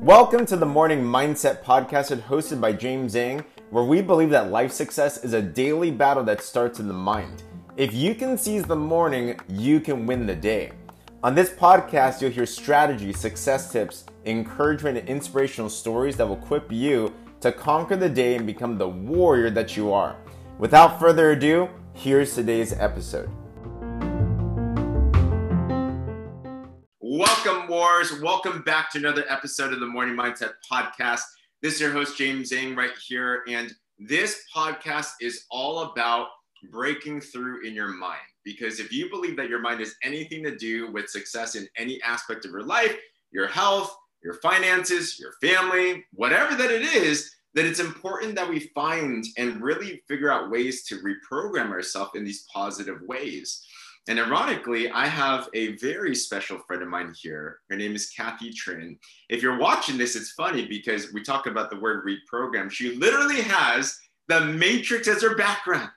Welcome to the Morning Mindset Podcast hosted by James Zhang, where we believe that life success is a daily battle that starts in the mind. If you can seize the morning, you can win the day. On this podcast, you'll hear strategy, success tips, encouragement, and inspirational stories that will equip you to conquer the day and become the warrior that you are. Without further ado, here's today's episode. Wars. Welcome back to another episode of the Morning Mindset Podcast. This is your host, James Zhang, right here. And this podcast is all about breaking through in your mind. Because if you believe that your mind has anything to do with success in any aspect of your life, your health, your finances, your family, whatever that it is, that it's important that we find and really figure out ways to reprogram ourselves in these positive ways. And ironically, I have a very special friend of mine here. Her name is Cathy Trinh. If you're watching this, it's funny because we talk about the word reprogram. She literally has the Matrix as her background.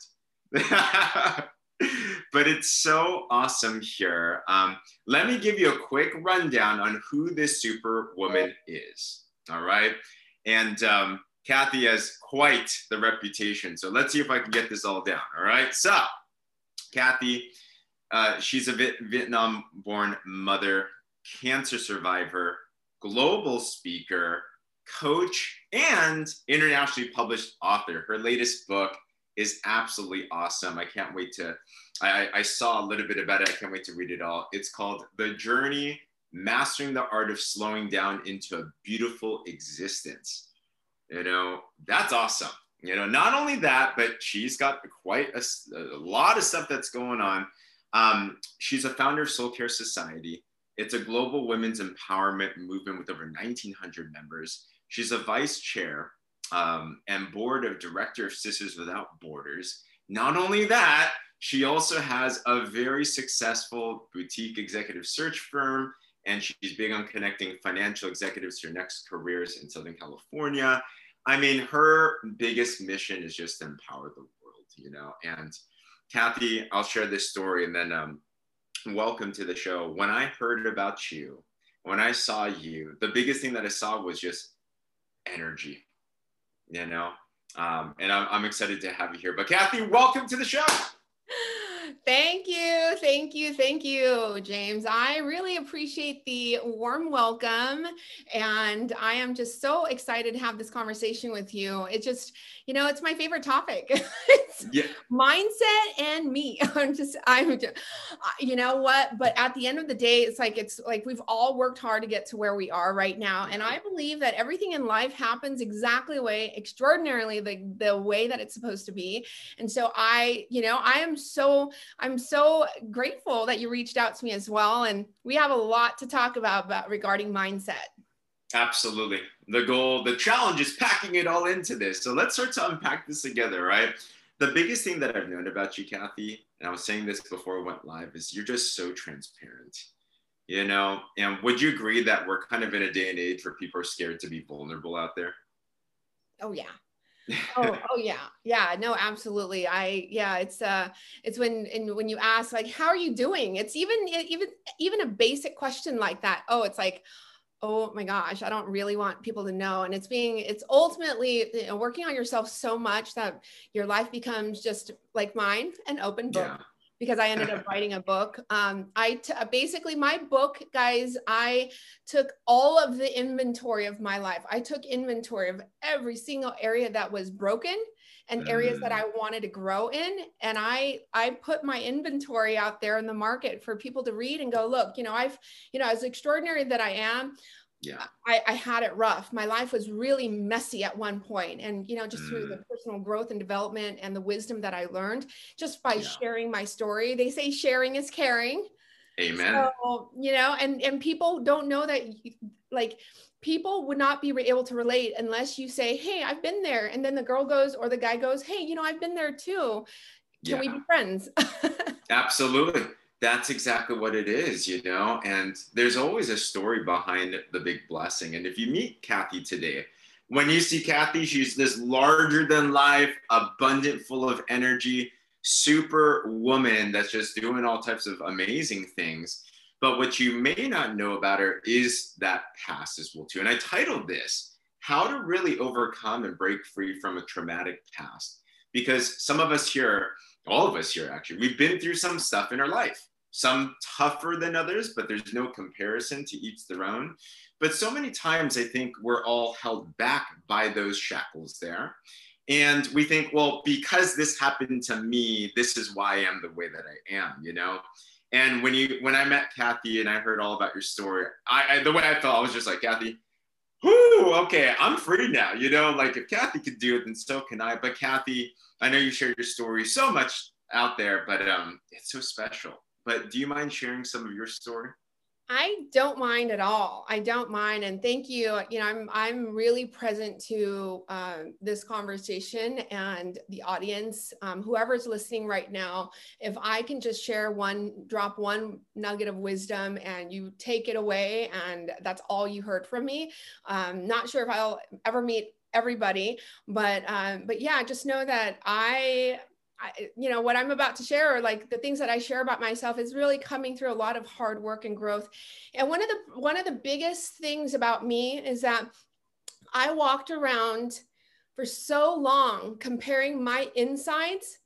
but it's so awesome here. Um, let me give you a quick rundown on who this superwoman is. All right. And um, Cathy has quite the reputation. So let's see if I can get this all down. All right. So, Cathy uh, she's a Vietnam born mother, cancer survivor, global speaker, coach, and internationally published author. Her latest book is absolutely awesome. I can't wait to, I, I saw a little bit about it. I can't wait to read it all. It's called The Journey Mastering the Art of Slowing Down into a Beautiful Existence. You know, that's awesome. You know, not only that, but she's got quite a, a lot of stuff that's going on. Um, she's a founder of Soul Care Society. It's a global women's empowerment movement with over 1,900 members. She's a vice chair um, and board of director of Sisters Without Borders. Not only that, she also has a very successful boutique executive search firm, and she's big on connecting financial executives to their next careers in Southern California. I mean, her biggest mission is just to empower the world, you know, and Cathy, I'll share this story and then um, welcome to the show. When I heard about you, when I saw you, the biggest thing that I saw was just energy, you know? Um, and I'm, I'm excited to have you here. But Cathy, welcome to the show. Thank you. Thank you. Thank you, James. I really appreciate the warm welcome. And I am just so excited to have this conversation with you. It just, you know, it's my favorite topic. it's yeah. mindset and me. I'm just, I'm just, uh, you know what? But at the end of the day, it's like, it's like we've all worked hard to get to where we are right now. And I believe that everything in life happens exactly the way, extraordinarily the, the way that it's supposed to be. And so I, you know, I am so, I'm so grateful that you reached out to me as well. And we have a lot to talk about, about regarding mindset. Absolutely. The goal, the challenge is packing it all into this. So let's start to unpack this together, right? The biggest thing that I've known about you, Cathy, and I was saying this before we went live, is you're just so transparent. You know, and would you agree that we're kind of in a day and age where people are scared to be vulnerable out there? Oh yeah, oh, oh yeah, yeah, no, absolutely. I yeah, it's uh, it's when and when you ask like, how are you doing? It's even even even a basic question like that. Oh, it's like, oh my gosh, I don't really want people to know. And it's being it's ultimately you know, working on yourself so much that your life becomes just like mine, an open book. Yeah because I ended up writing a book. Um, I t- basically my book, guys. I took all of the inventory of my life. I took inventory of every single area that was broken and areas that mm. I wanted to grow in, and I I put my inventory out there in the market for people to read and go, look, you know, I've you know, as extraordinary that I am yeah I, I, had it rough my life was really messy at one point and you know just mm. through the mm. personal growth and development and the wisdom that i learned just by yeah. sharing my story they say sharing is caring amen so, you know and and people don't know that like people would not be able to relate unless you say hey i've been there and then the girl goes or the guy goes hey you know i've been there too can yeah. we be friends absolutely that's exactly what it is, you know? And there's always a story behind the big blessing. And if you meet Cathy today, when you see Cathy, she's this larger than life, abundant, full of energy. super woman that's just doing all types of amazing things. But what you may not know about her is that past as well too. And I titled this "How to Really Overcome and Break Free from a Traumatic Past," because some of us here, all of us here actually, we've been through some stuff in our life. Some tougher than others, but there's no comparison to each their own. But so many times I think we're all held back by those shackles there. And we think, well, because this happened to me, this is why I am the way that I am, you know? And when you when I met Cathy and I heard all about your story, I, I the way I felt, I was just like, Cathy, whoo, okay, I'm free now. You know, like if Cathy could do it, then so can I. But Cathy, I know you shared your story so much out there, but um, it's so special. But do you mind sharing some of your story? I don't mind at all. I don't mind, and thank you. You know, I'm I'm really present to uh, this conversation and the audience, um, whoever's listening right now. If I can just share one, drop one nugget of wisdom, and you take it away, and that's all you heard from me. Um, not sure if I'll ever meet everybody, but um, but yeah, just know that I I, you know what i'm about to share or like the things that i share about myself is really coming through a lot of hard work and growth. And one of the one of the biggest things about me is that i walked around for so long comparing my insides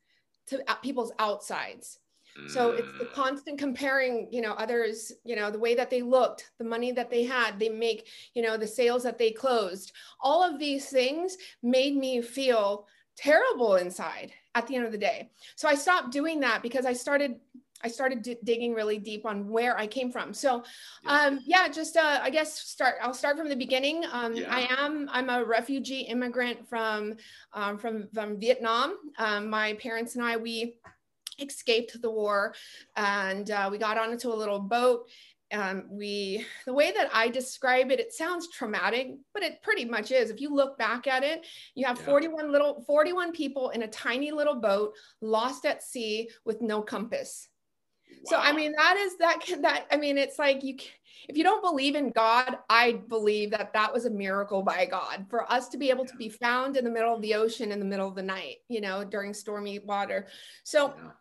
to people's outsides. So it's the mm. constant comparing you know others you know the way that they looked the money that they had they make you know the sales that they closed. All of these things made me feel terrible inside at the end of the day. So I stopped doing that because I started I started d- digging really deep on where I came from. So, um, yeah, just uh, I guess start. I'll start from the beginning. Um, yeah. I am I'm a refugee immigrant from um, from from Vietnam. Um, my parents and I we escaped the war, and uh, we got onto a little boat um, we the way that i describe it it sounds traumatic but it pretty much is if you look back at it you have yeah. 41 little 41 people in a tiny little boat lost at sea with no compass wow. so i mean that is that can that i mean it's like you if you don't believe in god i believe that that was a miracle by god for us to be able yeah. to be found in the middle of the ocean in the middle of the night you know during stormy water so yeah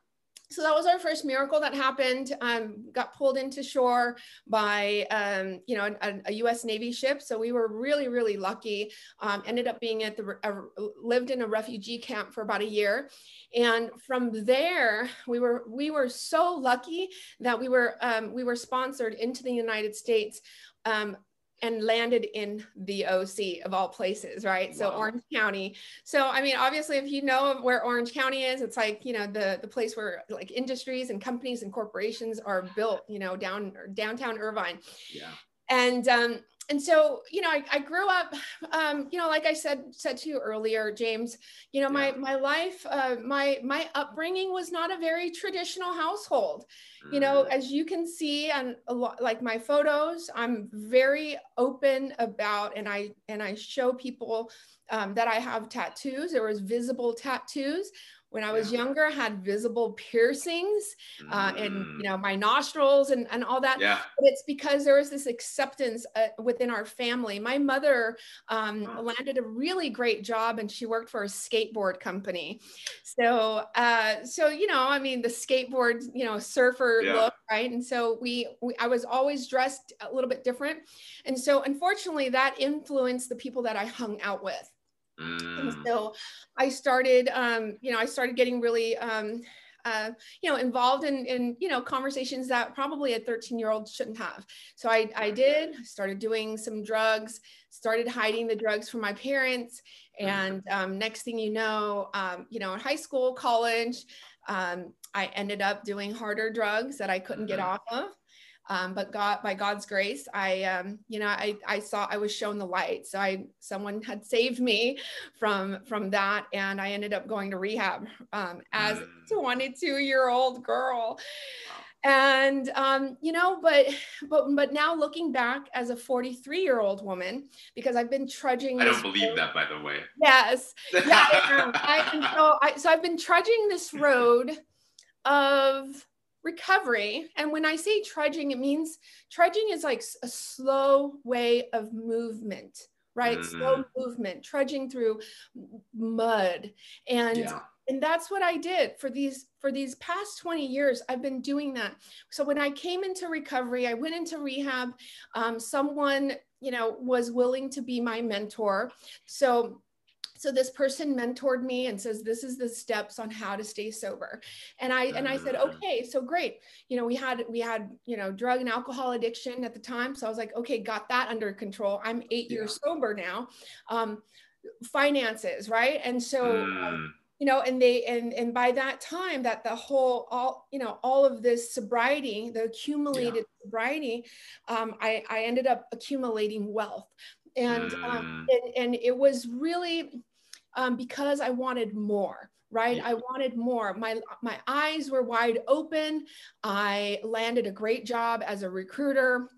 so that was our first miracle that happened. Um, got pulled into shore by, um, you know, a, a, U.S. Navy ship. So we were really, really lucky. Um, ended up being at the uh, lived in a refugee camp for about a year, and from there we were we were so lucky that we were um, we were sponsored into the United States um, and landed in the OC of all places, right? Wow. So Orange County. So I mean, obviously, if you know where Orange County is, it's like you know the the place where like industries and companies and corporations are built, you know, down downtown Irvine. Yeah. And um, and so you know I, I grew up um, you know like i said said to you earlier james you know my yeah. my life uh, my my upbringing was not a very traditional household mm. you know mm. as you can see on a lot like my photos i'm very open about and i and i show people um, that i have tattoos there was visible tattoos when I was yeah. younger, had visible piercings uh, mm. and you know my nostrils and, and all that. Yeah. But it's because there was this acceptance uh, within our family. My mother um, landed a really great job, and she worked for a skateboard company. So, uh, so you know, I mean, the skateboard, you know, surfer yeah. look, right? And so we, we, I was always dressed a little bit different, and so unfortunately, that influenced the people that I hung out with. Mm. And so I started, um, you know, I started getting really, um, uh, you know, involved in, in, you know, conversations that probably a 13 year old shouldn't have. So I, I did, started doing some drugs, started hiding the drugs from my parents. Mm. And um, next thing you know, um, you know, in high school, college, um, I ended up doing harder drugs that I couldn't get mm-hmm. off of. Um, but God, by God's grace, I, um, you know, I, I saw, I was shown the light. So I, someone had saved me from, from that. And I ended up going to rehab um, as a mm. 22 year old girl. And, um, you know, but, but, but now looking back as a 43 year old woman, because I've been trudging. I don't believe road. that, by the way. Yes. Yeah. I, I, so, I, so I've been trudging this road of recovery. And when I say trudging, it means trudging is like a slow way of movement, right? Mm. Slow movement, trudging through mud. And yeah. and that's what I did for these for these past 20 years. I've been doing that. So when I came into recovery, I went into rehab. Um, someone, you know, was willing to be my mentor. So so this person mentored me and says this is the steps on how to stay sober and i and i said mm. okay so great you know we had we had you know drug and alcohol addiction at the time so i was like okay got that under control i'm eight yeah. years sober now um, finances right and so um, mm. you know and they and and by that time that the whole all you know all of this sobriety the accumulated yeah. sobriety um, I, I ended up accumulating wealth and um, mm. um, and, and it was really um, because I wanted more right? I wanted more. My my eyes were wide open. I landed a great job as a recruiter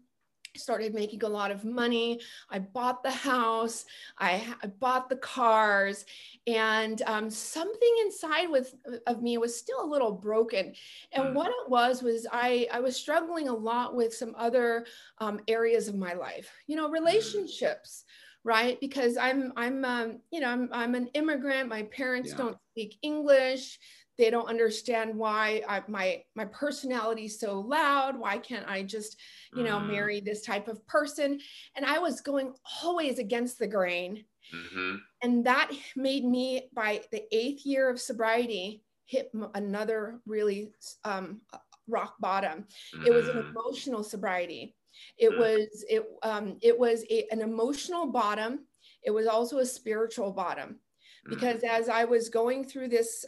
started making a lot of money. I bought the house. I, I bought the cars. And um, something inside with of me was still a little broken. And mm. what it was was i i was struggling a lot with some other um, areas of my life you know mm. relationships mm right? Because i'm i'm um, you know I'm, I'm an immigrant. My parents yeah. don't speak english they don't understand why I, my my personality is so loud why can't i just you know mm. marry this type of person and i was going always against the grain mm-hmm. and that made me by the eighth year of sobriety hit another really um, rock bottom mm. it was an mm. emotional sobriety it mm. was it um, it was a, an emotional bottom. It was also a spiritual bottom, mm. because as I was going through this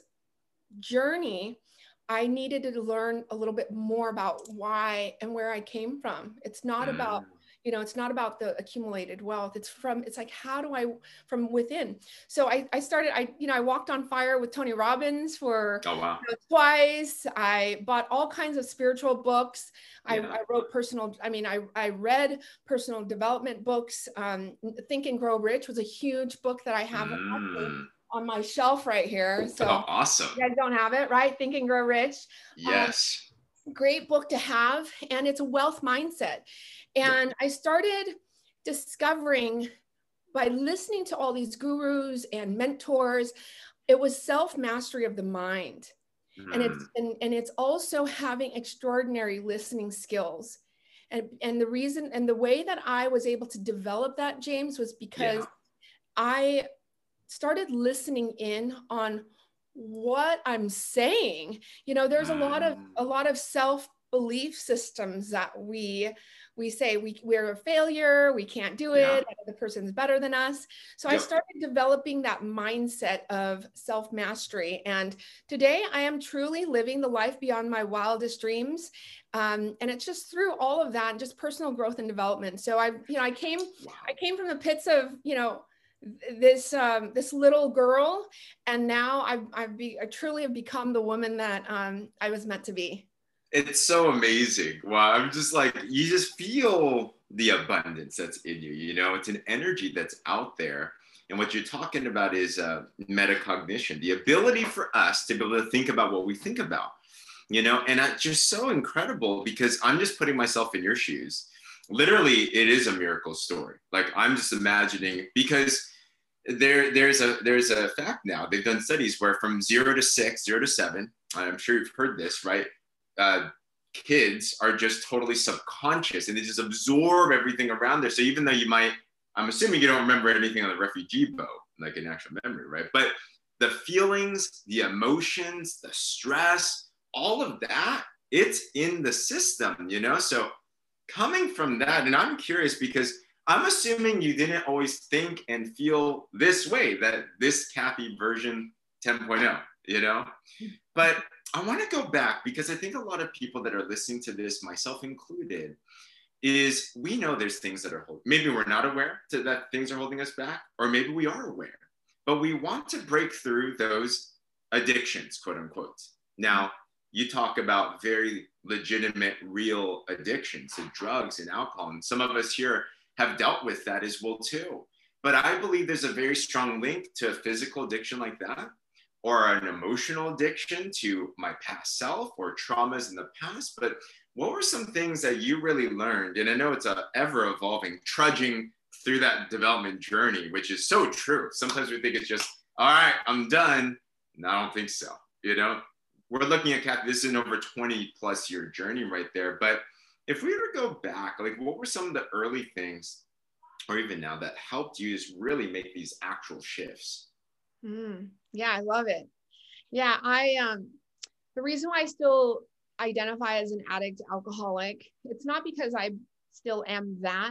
journey, I needed to learn a little bit more about why and where I came from. It's not about you know it's not about the accumulated wealth it's from it's like how do i from within so i, I started i you know i walked on fire with tony robbins for oh, wow. you know, twice i bought all kinds of spiritual books yeah. I, I, wrote personal i mean I, I read personal development books um, think and grow rich was a huge book that i have mm. On my shelf right here so oh, awesome you guys don't have it right think and grow rich um, yes um, great book to have and it's a wealth mindset and I started discovering by listening to all these gurus and mentors, it was self mastery of the mind. Mm. And it's mm. and, and it's also having extraordinary listening skills. And, and the reason and the way that I was able to develop that, James, was because yeah. I started listening in on what I'm saying. You know, there's a lot of a mm. lot of self belief systems that we we say we, we're a failure, we can't do it, yeah. the person's better than us. So yep. I started developing that mindset of self mastery. And today I am truly living the life beyond my wildest dreams. Um, and it's just through all of that, just personal growth and development. So I, you know, I came, wow. I came from the pits of, you know, this um, this little girl, and now I've I've be, I truly have become the woman that um, I was meant to be it's so amazing. Wow, I'm just like you just feel the abundance that's in you. You know, it's an energy that's out there. And what you're talking about is uh, metacognition, the ability for us to be able to think about what we think about. You know, and it's just so incredible because I'm just putting myself in your shoes. Literally, it is a miracle story. Like I'm just imagining because there there's a there's a fact now. They've done studies where from zero to six, zero to seven. I'm sure you've heard this, right? uh, kids are just totally subconscious and they just absorb everything around there. So even though you might, I'm assuming you don't remember anything on the refugee boat, like in actual memory, right? But the feelings, the emotions, the stress, all of that, it's in the system, you know? So coming from that, and I'm curious because I'm assuming you didn't always think and feel this way, that this Cathy version 10.0, you know? But I want to go back because I think a lot of people that are listening to this, myself included, is we know there's things that are holding. Maybe we're not aware that things are holding us back, or maybe we are aware, but we want to break through those addictions, quote unquote. Now, you talk about very legitimate, real addictions to drugs and alcohol, and some of us here have dealt with that as well too. But I believe there's a very strong link to a physical addiction like that or an emotional addiction to my past self or traumas in the past, but what were some things that you really learned? And I know it's a ever evolving, trudging through that development journey, which is so true. Sometimes we think it's just, all right, I'm done. No, I don't think so. You know, we're looking at Cathy, this is an over 20 plus year journey right there. But if we were to go back, like what were some of the early things, or even now, that helped you just really make these actual shifts? Mm, yeah, I love it. Yeah, I um the reason why I still identify as an addict alcoholic, it's not because I still am that.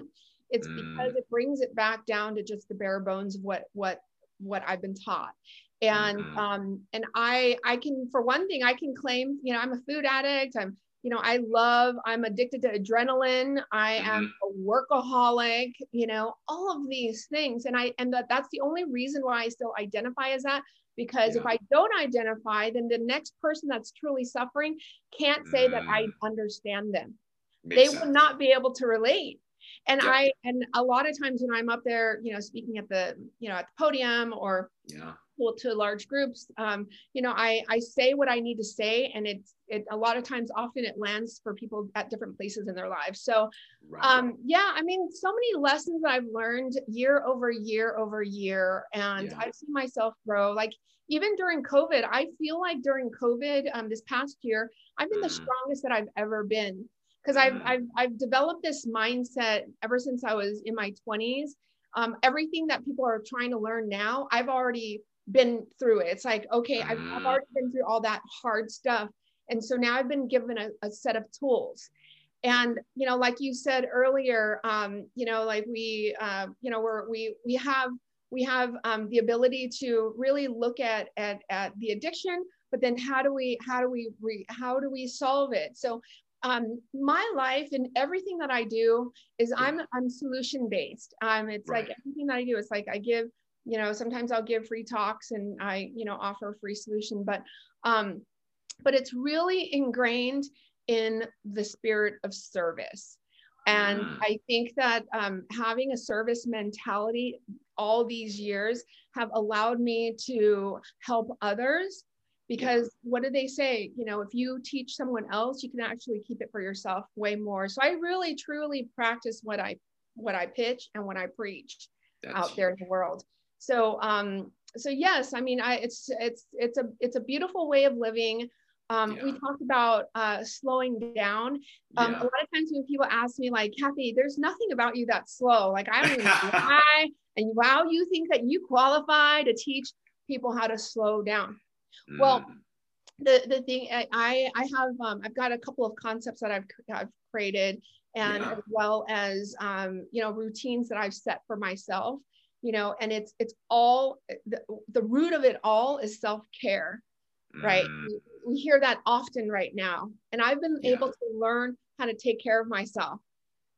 It's mm. because it brings it back down to just the bare bones of what what what I've been taught. And mm-hmm. um and I I can for one thing I can claim, you know, I'm a food addict. I'm you know, I love, I'm addicted to adrenaline. I mm-hmm. am a workaholic, you know, all of these things. And I, and that, that's the only reason why I still identify as that. Because yeah. if I don't identify, then the next person that's truly suffering can't say mm. that I mm. understand them. Makes they sense. will not be able to relate. And yeah. I, and a lot of times when I'm up there, you know, speaking at the, you know, at the podium or yeah to large groups um, you know I, I say what i need to say and it's it a lot of times often it lands for people at different places in their lives so right. um, yeah i mean so many lessons i've learned year over year over year and yeah. i've seen myself grow like even during covid i feel like during covid um, this past year i've been mm. the strongest that i've ever been because mm. I've, I've i've developed this mindset ever since i was in my 20s um, everything that people are trying to learn now i've already been through it. It's like, okay, I've, I've mm. already been through all that hard stuff. And so now I've been given a, a set of tools. And, you know, like you said earlier, um, you know, like we, uh, you know, we're, we, we have, we have um, the ability to really look at, at, at the addiction, but then how do we, how do we, re, how do we solve it? So um, my life and everything that I do is I'm I'm solution based. Um, it's right. like everything that I do. It's like I give you know sometimes i'll give free talks and i you know offer a free solution but um but it's really ingrained in the spirit of service. And mm. i think that um, having a service mentality all these years have allowed me to help others because what do they say? You know if you teach someone else you can actually keep it for yourself way more. So i really truly practice what i what i pitch and what i preach That's out there in the world so um, so yes, I mean, I it's it's it's a it's a beautiful way of living. Um, yeah. We talked about uh, slowing down. Um, yeah. A lot of times when people ask me, like, Cathy, there's nothing about you that's slow. Like, I don't even know why. And wow, you think that you qualify to teach people how to slow down? Mm. Well, the the thing I I have um, I've got a couple of concepts that I've I've created, and yeah. as well as um, you know routines that I've set for myself you know and it's it's all the, the root of it all is self-care right mm. we, we, hear that often right now and i've been yeah. able to learn how to take care of myself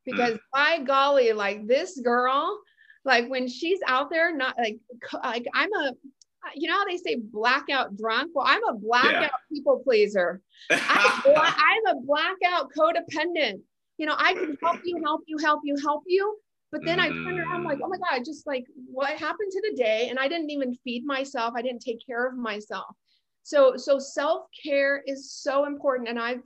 because mm. by golly like this girl like when she's out there not like like i'm a you know how they say blackout drunk well i'm a blackout yeah. people pleaser I'm, I'm a blackout codependent you know i can help you help you help you help you but then mm. I turned around like, oh my God, just like what happened to the day? And I didn't even feed myself. I didn't take care of myself. So, so self-care is so important. And I've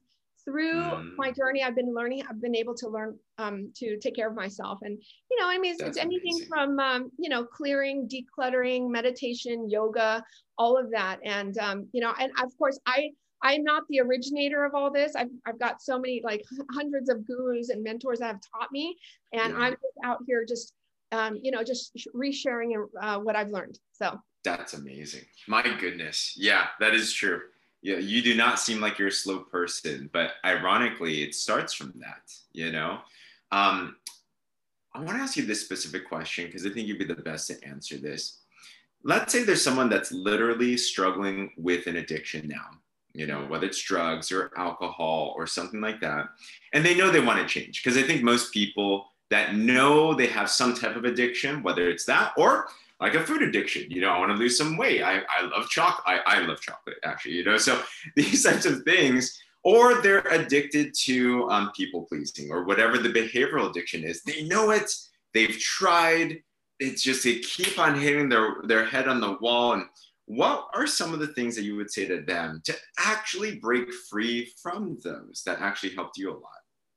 through mm. my journey, I've been learning, I've been able to learn um, to take care of myself. And, you know, I mean, it's, it's anything amazing. from, um, you know, clearing, decluttering, meditation, yoga, all of that. And, um, you know, and of course I, I'm not the originator of all this. I've, I've got so many, like hundreds of gurus and mentors that have taught me. And yeah. I'm out here just, um, you know, just resharing uh, what I've learned. So that's amazing. My goodness. Yeah, that is true. Yeah, you do not seem like you're a slow person, but ironically, it starts from that, you know? Um, I want to ask you this specific question because I think you'd be the best to answer this. Let's say there's someone that's literally struggling with an addiction now you know, whether it's drugs or alcohol or something like that. And they know they want to change because I think most people that know they have some type of addiction, whether it's that or like a food addiction, you know, I want to lose some weight. I, I love chocolate. I, I love chocolate actually, you know, so these types of things, or they're addicted to um, people pleasing or whatever the behavioral addiction is. They know it, they've tried. It's just they keep on hitting their, their head on the wall and what are some of the things that you would say to them to actually break free from those that actually helped you a lot?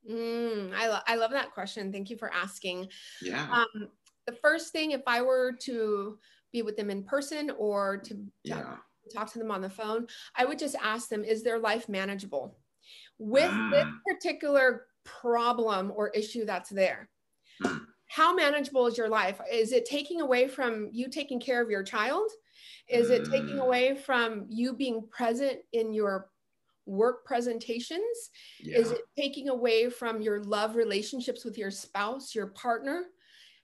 Mm, I, lo- I love that question. Thank you for asking. Yeah. Um, the first thing, if I were to be with them in person or to, yeah. talk to them on the phone, I would just ask them, is their life manageable with mm. this particular problem or issue that's there? Mm. How manageable is your life? Is it taking away from you taking care of your child? Is it taking mm. away from you being present in your work presentations? Yeah. Is it taking away from your love relationships with your spouse, your partner?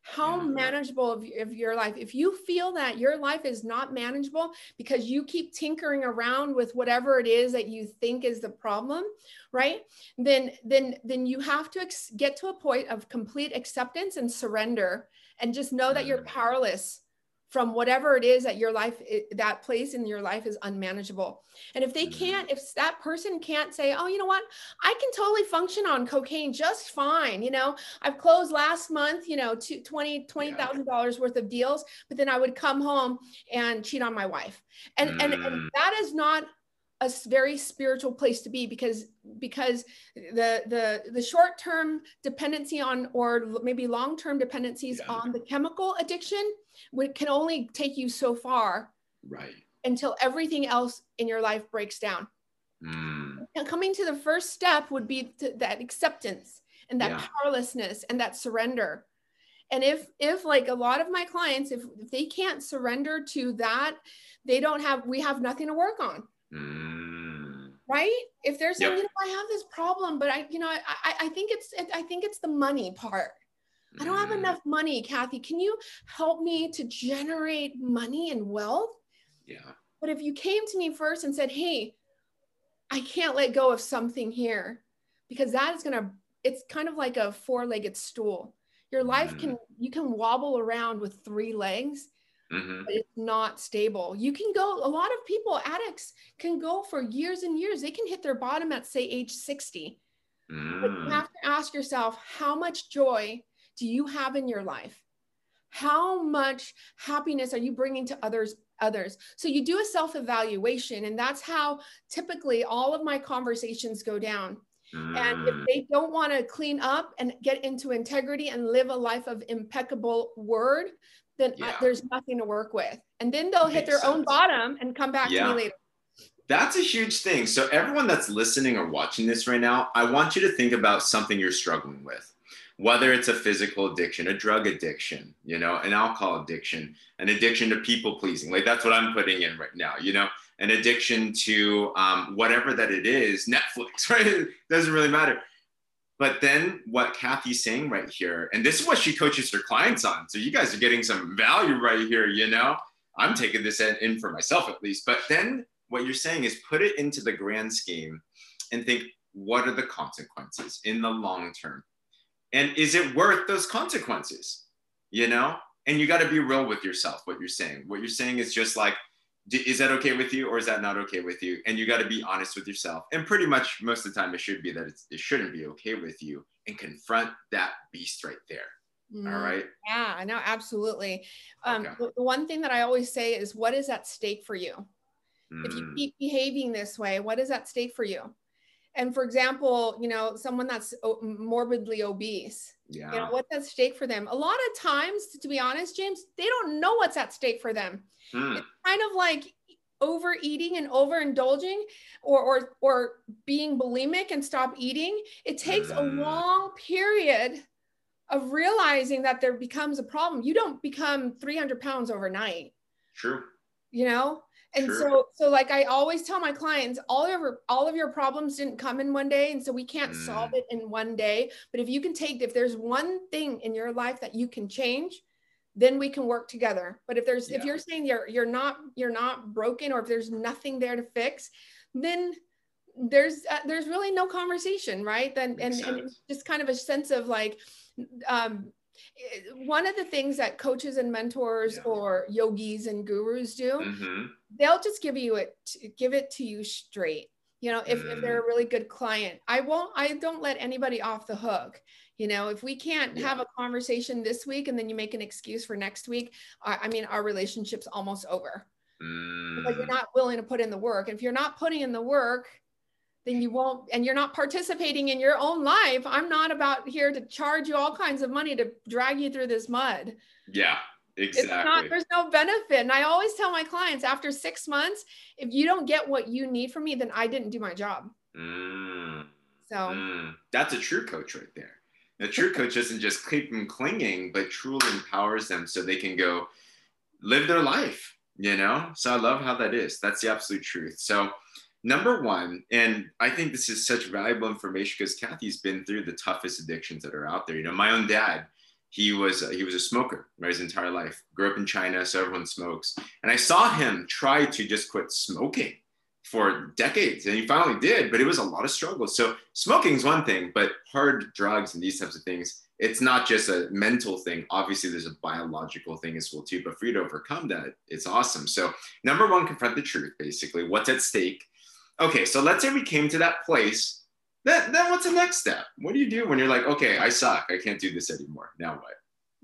how yeah. manageable of, of your life if you feel that your life is not manageable because you keep tinkering around with whatever it is that you think is the problem right then then then you have to ex- get to a point of complete acceptance and surrender and just know that you're mm. powerless from whatever it is that your life that place in your life is unmanageable and if they mm-hmm. can't if that person can't say oh you know what i can totally function on cocaine just fine you know i've closed last month you know two, 20 20000 dollars worth of deals but then i would come home and cheat on my wife and mm. and, and mm. that is not a very spiritual place to be because because the the the short term dependency on or maybe long term dependencies yeah. on the chemical addiction can only take you so far right until everything else in your life breaks down mm. and coming to the first step would be that acceptance and that yeah. powerlessness and that surrender and if if like a lot of my clients if, if they can't surrender to that they don't have we have nothing to work on Mm. Right? If there's yep. you know, I have this problem, but I, you know, I, I think it's, I think it's the money part. I don't have mm. enough money, Cathy. Can you help me to generate money and wealth? Yeah. But if you came to me first and said, Hey, I can't let go of something here because that is going to, it's kind of like a four legged stool. Your life mm. can, you can wobble around with three legs mm-hmm. but it's not stable. You can go, a lot of people, addicts, can go for years and years. They can hit their bottom at, say, age 60. Mm. But you mm. have to ask yourself, how much joy do you have in your life? How much happiness are you bringing to others? Others. So you do a self evaluation, and that's how typically all of my conversations go down. And if mm. they don't want to clean up and get into integrity and live a life of impeccable word, then yeah. I, there's nothing to work with. And then they'll hit their sense. own bottom and come back yeah. to me later. That's a huge thing. So, everyone that's listening or watching this right now, I want you to think about something you're struggling with, whether it's a physical addiction, a drug addiction, you know, an alcohol addiction, an addiction to people pleasing. Like that's what I'm putting in right now, you know, an addiction to um, whatever that it is, Netflix, right? It doesn't really matter. But then what Cathy's saying right here, and this is what she coaches her clients on. So you guys are getting some value right here, you know? I'm taking this in for myself at least. But then what you're saying is put it into the grand scheme and think, what are the consequences in the long term? And is it worth those consequences? You know? And you got to be real with yourself, what you're saying. What you're saying is just like, is that okay with you or is that not okay with you and you got to be honest with yourself and pretty much most of the time it should be that it shouldn't be okay with you and confront that beast right there mm, all right yeah no absolutely um, okay. the one thing that i always say is what is at stake for you mm. if you mm. keep behaving this way what is at stake for you and for example you know someone that's morbidly obese yeah. you know what's at stake for them? A lot of times to be honest james they don't know what's at stake for them. Mm. it's kind of like overeating and overindulging or or or being bulimic and stop eating. It takes mm. a long period of realizing that there becomes a problem. You don't become 300 pounds overnight. True. You know and sure. so so like i always tell my clients all of your all of your problems didn't come in one day and so we can't mm. solve it in one day but if you can take if there's one thing in your life that you can change then we can work together but if there's yeah. if you're saying you're you're not you're not broken or if there's nothing there to fix then there's uh, there's really no conversation right then and, and just kind of a sense of like um one of the things that coaches and mentors yeah. or yogis and gurus do mm-hmm. They'll just give you it give it to you straight. You know if, if they're a mm. really good client i won't i don't let anybody off the hook. You know if we can't have a conversation this week and then you make an excuse for next week i, I mean our relationship's almost over. Mm. but you're not willing to put in the work. And if you're not putting in the work then you won't and you're not participating in your own life. I'm not about here to charge you all kinds of money to drag you through this mud. Yeah Exactly. It's not, there's no benefit. And I always tell my clients after six months, if you don't get what you need from me, then I didn't do my job. Mm. So Mm. That's a true coach right there. A true coach doesn't just keep them clinging, but truly empowers them so they can go live their life, you know? So I love how that is. That's the absolute truth. So, number one, and I think this is such valuable information because Cathy's been through the toughest addictions that are out there. You know, my own dad, he was uh, he was a smoker right, his entire life. Grew up in China, so everyone smokes. And I saw him try to just quit smoking for decades and he finally did but it was a lot of struggle so smoking is one thing but hard drugs and these types of things it's not just a mental thing obviously there's a biological thing as well too but for you to overcome that it's awesome so number one confront the truth basically what's at stake okay so let's say we came to that place then, then what's the next step what do you do when you're like okay i suck i can't do this anymore now what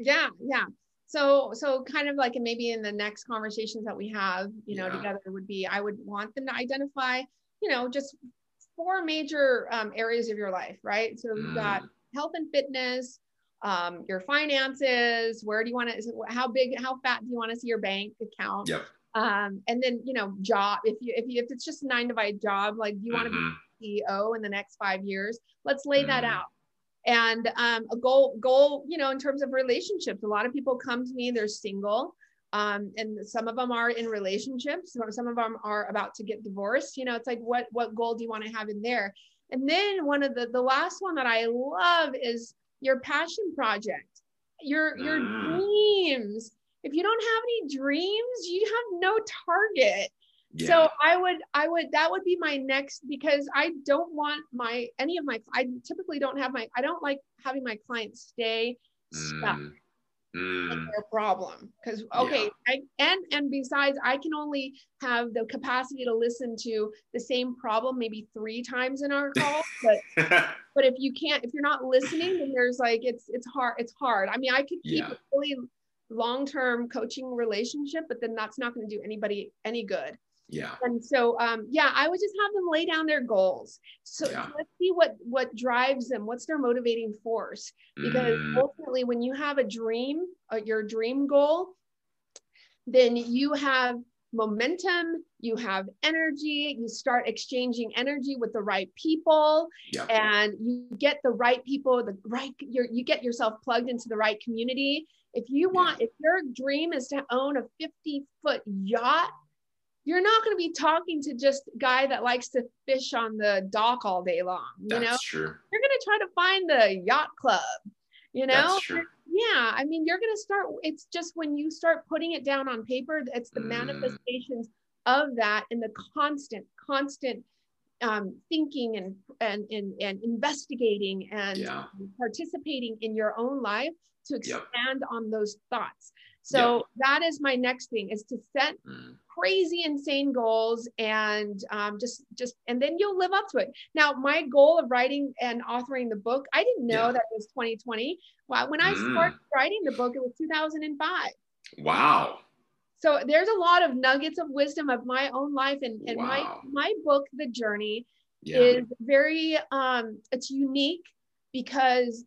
yeah, yeah. So so kind of like maybe in the next conversations that we have, you know, Yeah. together would be I would want them to identify, you know, just four major um, areas of your life, right? So you've got Mm. health and fitness, um, your finances, where do you want to, how big, how fat do you want to see your bank account? yep Um, and then, you know, job, if you, if you, if it's just a nine to five job, like do you want to Mhm. be CEO in the next five years? Let's lay that Mm. out. And um, a goal, goal, you know, in terms of relationships, a lot of people come to me, they're single. Um, and some of them are in relationships, some of them are about to get divorced. You know, it's like, what, what goal do you want to have in there? And then one of the, the last one that I love is your passion project, your, your Mm. dreams. If you don't have any dreams, you have no target. Yeah. So I would, I would, that would be my next because I don't want my any of my. I typically don't have my. I don't like having my clients stay stuck Mm. Mm. their problem because okay, Yeah. I, and and besides, I can only have the capacity to listen to the same problem maybe three times in our call, but but if you can't if you're not listening then there's like it's it's hard it's hard i mean i could keep Yeah. a really long-term coaching relationship but then that's not going to do anybody any good yeah. And so um yeah i would just have them lay down their goals. So Yeah. let's see what what drives them. What's their motivating force? Because Mm. ultimately when you have a dream uh, your dream goal then you have momentum you have energy you start exchanging energy with the right people yeah. and you get the right people the right you you get yourself plugged into the right community. If you want if your dream is to own a 50 foot yacht you're not going to be talking to just guy that likes to fish on the dock all day long you that's know true you're going to try to find the yacht club you know that's true yeah i mean you're going to start it's just when you start putting it down on paper it's the Mm. manifestations of that and the constant constant um, thinking and, and and and investigating and Yeah. participating in your own life to Yep. expand on those thoughts so that is my next thing is to set Mm. Crazy insane goals and um, just just and then you'll live up to it now my goal of writing and authoring the book i didn't know Yeah. that it was 2020 well, when i Mm. started writing the book it was 2005 wow so there's a lot of nuggets of wisdom of my own life and, and Wow. my my book the journey yeah is very um it's unique because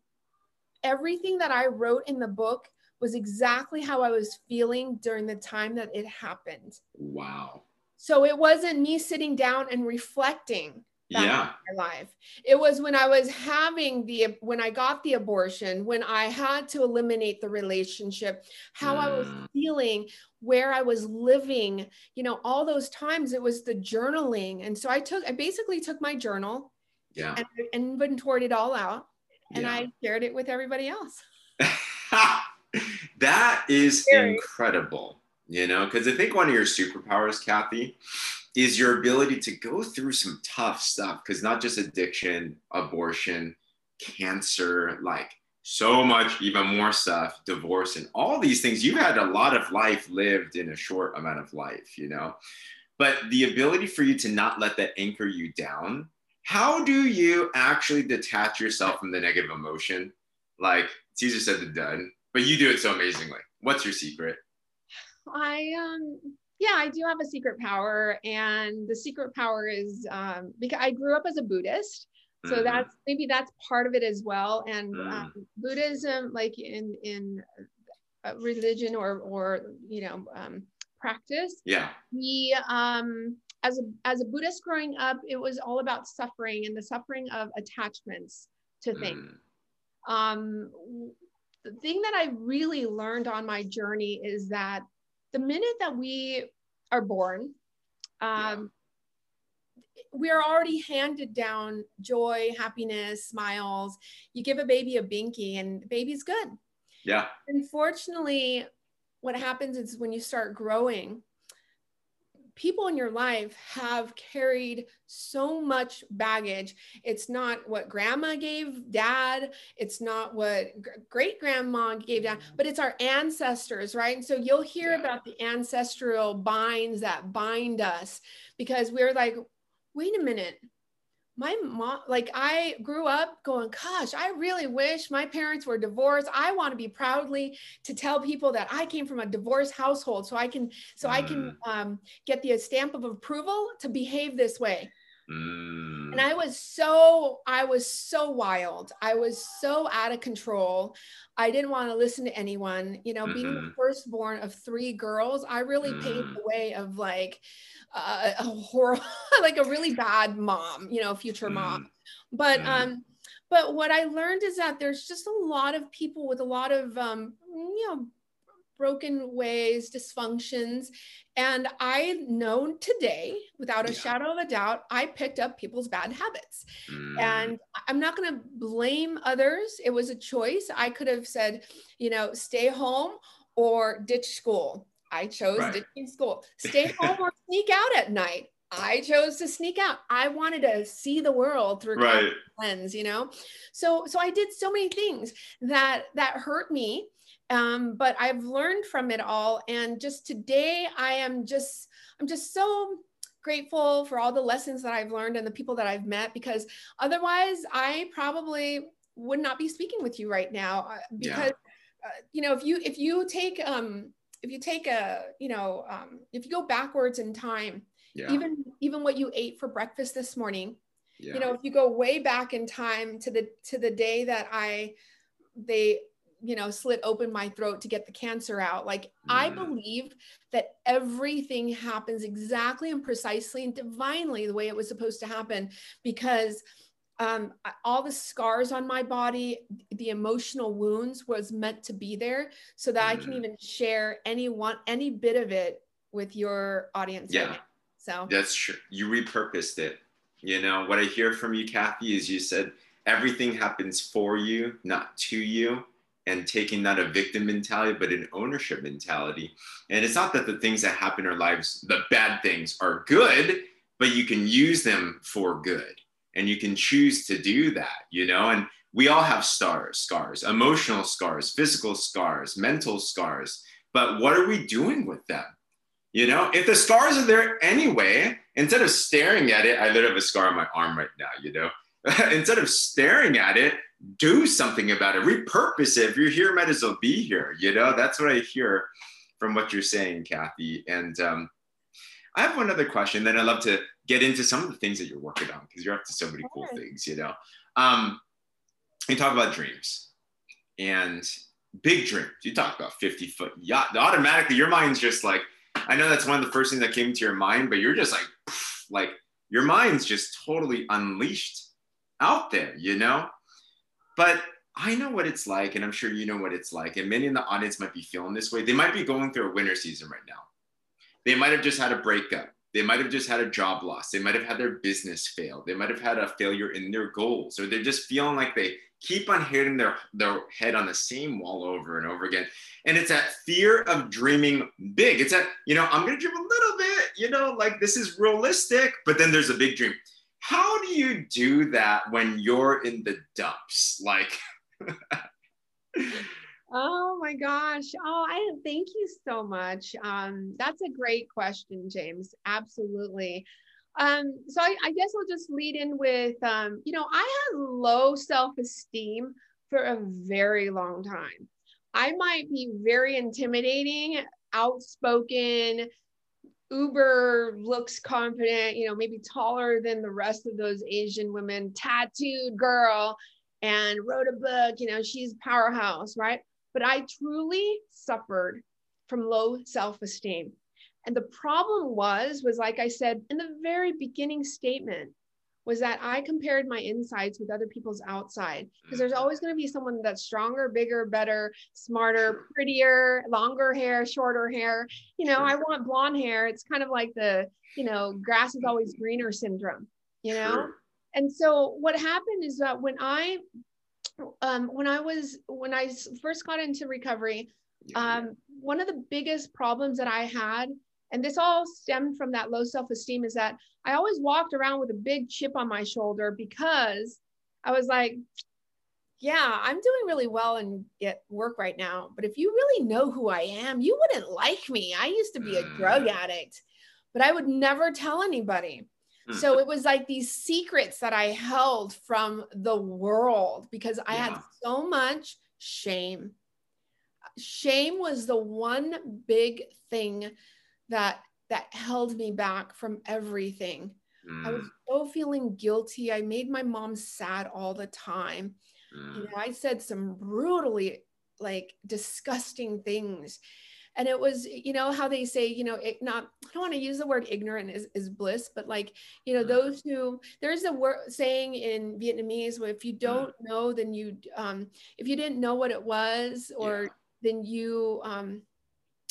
everything that i wrote in the book was exactly how i was feeling during the time that it happened wow so it wasn't me sitting down and reflecting yeah my life. It was when I was having the when I got the abortion, when I had to eliminate the relationship, how I was Mm. feeling, where I was living, you know, all those times it was the journaling. And so I took I basically took my journal yeah and I inventoried it all out and yeah. I shared it with everybody else. that is Very. incredible you know because i think one of your superpowers cathy is your ability to go through some tough stuff because not just addiction abortion cancer like so much even more stuff divorce and all these things. You've had a lot of life lived in a short amount of life you know? But the ability for you to not let that anchor you down how do you actually detach yourself from the negative emotion? Like caesar said the done but you do it so amazingly what's your secret I um yeah, I do have a secret power and the secret power is um because I grew up as a Buddhist. So Mhm. that's maybe that's part of it as well. And Mm. um, Buddhism, like in in religion or or you know um, practice. Yeah. We um, as a as a Buddhist growing up, it was all about suffering and the suffering of attachments to things. Mm. Um, the thing that I really learned on my journey is that the minute that we are born, um, yeah. we are already handed down joy, happiness, smiles. You give a baby a binky, and the baby's good. Yeah. Unfortunately, what happens is when you start growing, people in your life have carried so much baggage. It's not what grandma gave dad, it's not what great grandma gave dad, mm-hmm. but it's our ancestors, right? And so you'll hear yeah. about the ancestral binds that bind us because we're like, wait a minute, my mom like i grew up going gosh i really wish my parents were divorced i want to be proudly to tell people that i came from a divorced household so i can so mm. i can mm. um, get the stamp of approval to behave this way mm. And i was so i was so wild i was so out of control i didn't want to listen to anyone you know mm-hmm. being the mm-hmm. firstborn of three girls i really mm. paved the way of like uh, a horrible, like a really bad mom, you know, future mom. Mm. But mm. um, but what I learned is that there's just a lot of people with a lot of um, you know, broken ways, dysfunctions. And I know today, without a yeah. shadow of a doubt, I picked up people's bad habits. Mm. And I'm not going to blame others. It was a choice. I could have said, you know, stay home or ditch school. I chose right. ditching school. Stay home or sneak out at night. I chose to sneak out. I wanted to see the world through right. lens, you know. So so I did so many things that that hurt me. Um, but I've learned from it all. And just today I am just I'm just so grateful for all the lessons that I've learned and the people that I've met because otherwise I probably would not be speaking with you right now uh, because yeah. uh, you know if you if you take um if you take a you know um, if you go backwards in time yeah. even even what you ate for breakfast this morning yeah. you know if you go way back in time to the to the day that i they you know slit open my throat to get the cancer out like mm. i believe that everything happens exactly and precisely and divinely the way it was supposed to happen because um, all the scars on my body, the emotional wounds was meant to be there so that mm. I can mm. even share any one, any bit of it with your audience. Yeah. Right so that's true. You repurposed it. You know, what I hear from you, Cathy, is you said everything happens for you, not to you. And taking not a victim mentality, but an ownership mentality. And it's not that the things that happen in our lives, the bad things, are good, but you can use them for good. And you can choose to do that you know? And we all have stars scars emotional scars physical scars mental scars. But what are we doing with them? You know if the scars are there anyway instead of staring at it i literally have a scar on my arm right now you know? Instead of staring at it do something about it repurpose it if you're here might as well be here you know that's what i hear from what you're saying cathy and um, i have one other question then i'd love to get into some of the things that you're working on because you're up to so many cool things, you know. Um, you talk about dreams and big dreams. You talk about 50 foot yacht. Automatically, your mind's just like, I know that's one of the first things that came to your mind, but you're just like, like your mind's just totally unleashed out there, you know? But I know what it's like, and I'm sure you know what it's like. And many in the audience might be feeling this way. They might be going through a winter season right now. They might have just had a breakup. They might have just had a job loss. They might have had their business fail. They might have had a failure in their goals, or they're just feeling like they keep on hitting their, their head on the same wall over and over again. And it's that fear of dreaming big. It's that, you know, I'm going to dream a little bit, you know, like this is realistic, but then there's a big dream. How do you do that when you're in the dumps? Like, Oh my gosh. Oh, I thank you so much. Um, that's a great question, James. Absolutely. Um, so I, I guess I'll just lead in with, um, you know, I had low self-esteem for a very long time. I might be very intimidating, outspoken, uber looks confident, you know, maybe taller than the rest of those Asian women, tattooed girl, and wrote a book, you know, she's powerhouse, right? but I truly suffered from low self-esteem. And the problem was, was like I said in the very beginning statement, was that I compared my insides with other people's outside because there's mm-hmm. always going to be someone that's stronger, bigger, better, smarter, prettier, longer hair, shorter hair. You know, I want blonde hair. It's kind of like the, you know, grass is always greener syndrome, you know? And so what happened is that when I um, when I was when I first got into recovery, um, one of the biggest problems that I had and this all stemmed from that low self-esteem is that i always walked around with a big chip on my shoulder because i was like yeah i'm doing really well in at work right now but if you really know who i am you wouldn't like me i used to be a drug mm. addict but i would never tell anybody hmm. so it was like these secrets that i held from the world because i yeah. had so much shame shame was the one big thing that that held me back from everything. Mm. I was mm. so feeling guilty. I made my mom sad all the time. Mm. You know, I said some brutally like disgusting things. And it was, you know, how they say, you know, it not, I don't want to use the word ignorant is, is bliss, but like, you know, mm. those who, there's a word saying in Vietnamese, where if you mm. don't know, then you, um, if you didn't know what it was, or yeah. then you, um,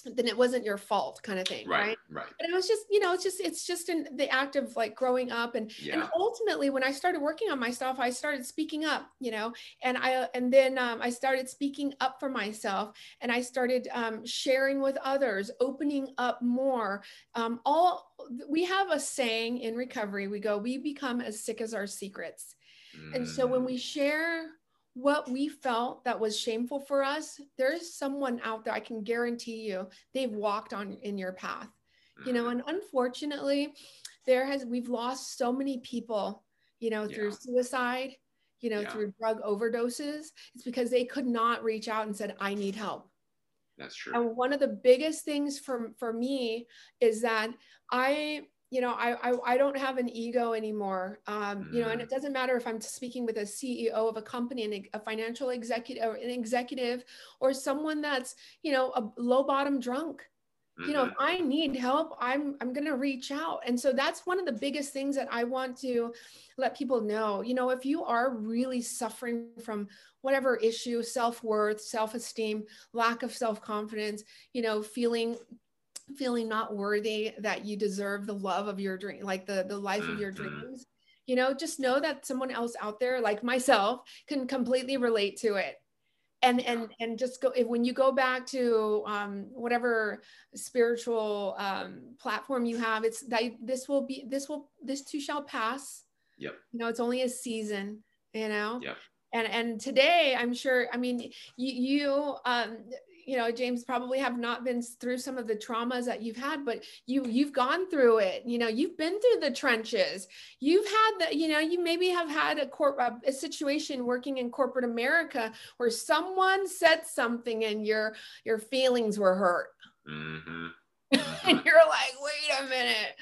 then it wasn't your fault kind of thing right right, but it was just you know it's just it's just in the act of like growing up and yeah. and ultimately when i started working on myself i started speaking up you know and i and then um, i started speaking up for myself and i started um, sharing with others opening up more um, all we have a saying in recovery we go we become as sick as our secrets mm. and so when mm. we share what we felt that was shameful for us, there's someone out there, I can guarantee you, they've walked on in your path. You know, mm-hmm. and unfortunately, there has we've lost so many people, you know, through yeah. suicide, you know, yeah. through drug overdoses. It's because they could not reach out and said, I need help. That's true. And one of the biggest things for, for me is that I you know I, I, I don't have an ego anymore um, you know and it mm. doesn't matter if i'm speaking with a ceo of a company and a financial executive or an executive or someone that's you know a low bottom drunk mm-hmm. you know if mm-hmm. i need help i'm i'm going to reach out and so that's one of the biggest things that i want to let people know you know if you are really suffering from whatever issue self-worth self-esteem lack of self-confidence you know feeling feeling not worthy that you deserve the love of your dream like the the life of your mm-hmm. dreams you know just know that someone else out there like myself can completely relate to it. And and and just go if, when you go back to um, whatever spiritual um, platform you have it's that this will be this will this too shall pass. Yep. You know it's only a season you know? Yep. And and today i'm sure i mean you you um you know james probably have not been through some of the traumas that you've had but you you've gone through it. You know you've been through the trenches. You've had the you know you maybe have had a corp a, situation working in corporate america where someone said something and your your feelings were hurt. Mm-hmm. Mm-hmm. and you're like wait a minute.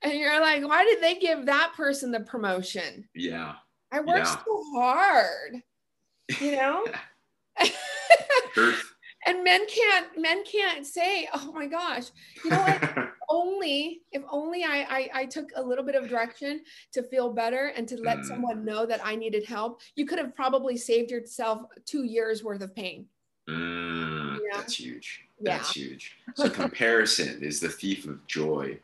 And you're like why did they give that person the promotion? Yeah. I worked yeah. so hard you know and men can't men can't say oh my gosh. You know what? Only if only I, I, I took a little bit of direction to feel better and to let mm. someone know that i needed help you could have probably saved yourself two years worth of pain. Mm, yeah. that's huge. That's huge. So comparison is the thief of joy.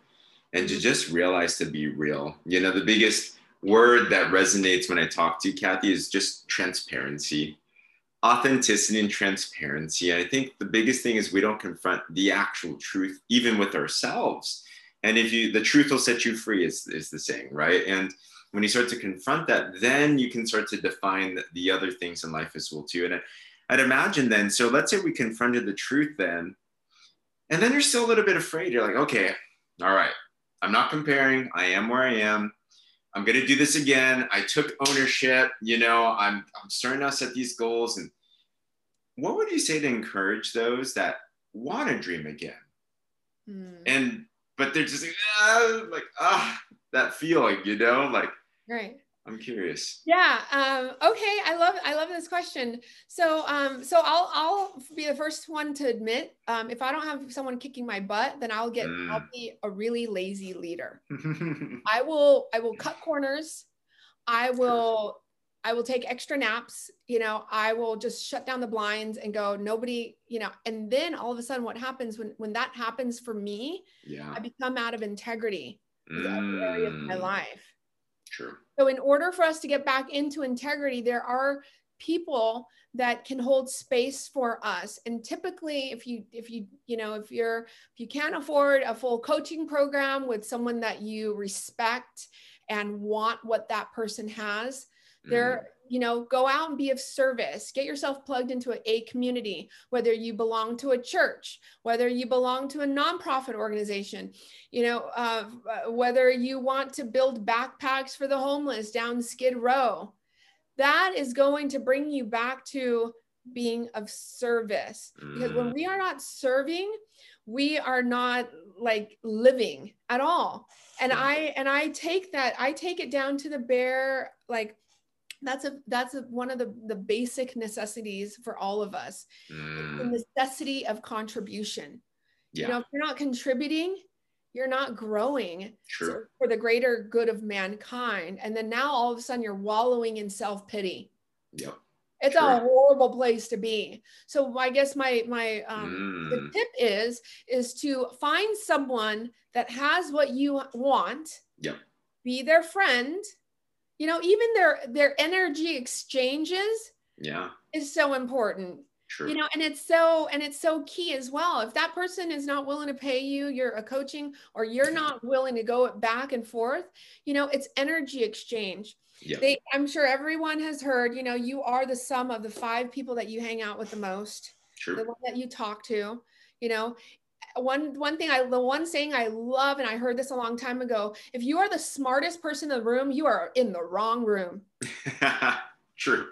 And to mm-hmm. just realize to be real you know the biggest word that resonates when i talk to you cathy is just transparency authenticity and transparency. I think the biggest thing is we don't confront the actual truth, even with ourselves. And if you, the truth will set you free, is, is the saying, right? And when you start to confront that, then you can start to define the other things in life as well, too. And I'd imagine then, so let's say we confronted the truth then, and then you're still a little bit afraid. You're like, okay, all right, I'm not comparing. I am where I am. I'm going to do this again. I took ownership. You know, I'm, I'm starting to set these goals. And what would you say to encourage those that want to dream again? Mm. And, but they're just like, ah, like, ah, that feeling, you know, like, right. I'm curious. Yeah. Um, okay. I love I love this question. So um, so I'll I'll be the first one to admit um, if I don't have someone kicking my butt, then I'll get mm. I'll be a really lazy leader. I will I will cut corners. I will I will take extra naps. You know, I will just shut down the blinds and go, nobody, you know, and then all of a sudden what happens when when that happens for me, yeah. I become out of integrity mm. every area of my mm. life. Sure. So, in order for us to get back into integrity, there are people that can hold space for us and typically if you if you you know if you're if you can't afford a full coaching program with someone that you respect and want what that person has there mm you know go out and be of service. Get yourself plugged into a, community whether you belong to a church whether you belong to a nonprofit organization you know uh, whether you want to build backpacks for the homeless down skid row. That is going to bring you back to being of service. Because when mm. we are not serving we are not like living at all. And i and i take that i take it down to the bare like that's a that's a, one of the the basic necessities for all of us. Mm. the necessity of contribution. Yeah. you know if you're not contributing you're not growing sure. for the greater good of mankind. And then now all of a sudden you're wallowing in self-pity. Yeah it's a horrible place to be. So i guess my my um mm. the tip is is to find someone that has what you want. Yeah be their friend you know even their their energy exchanges yeah is so important True. you know and it's so and it's so key as well if that person is not willing to pay you you're a coaching or you're not willing to go back and forth you know it's energy exchange yeah. they i'm sure everyone has heard you know you are the sum of the five people that you hang out with the most True. the one that you talk to you know one one thing I the one saying I love, and I heard this a long time ago. If you are the smartest person in the room, you are in the wrong room. True.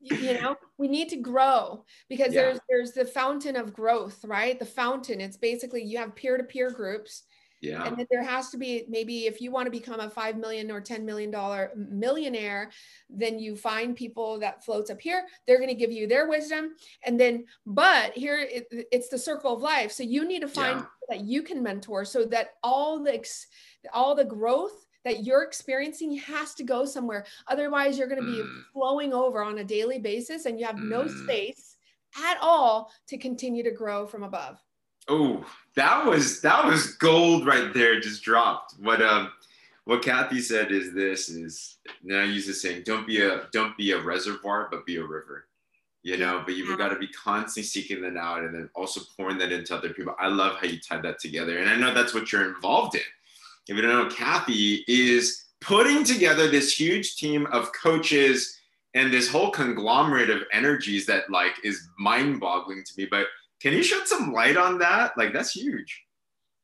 You know, we need to grow because yeah. there's there's the fountain of growth, right? The fountain. It's basically you have peer-to-peer groups yeah. And then there has to be maybe if you want to become a five million or ten million dollar millionaire, then you find people that floats up here. They're going to give you their wisdom, and then but here it, it's the circle of life. So you need to find yeah. that you can mentor so that all the all the growth that you're experiencing has to go somewhere. Otherwise, you're going to be mm. flowing over on a daily basis, and you have mm. no space at all to continue to grow from above. Oh, that was that was gold right there, just dropped. What um what Cathy said is this is now I use the saying, don't be a don't be a reservoir, but be a river. You know, but you've got to be constantly seeking that out and then also pouring that into other people. I love how you tied that together. And I know that's what you're involved in. If you don't know, Cathy is putting together this huge team of coaches and this whole conglomerate of energies that like is mind-boggling to me. But can you shed some light on that? Like that's huge.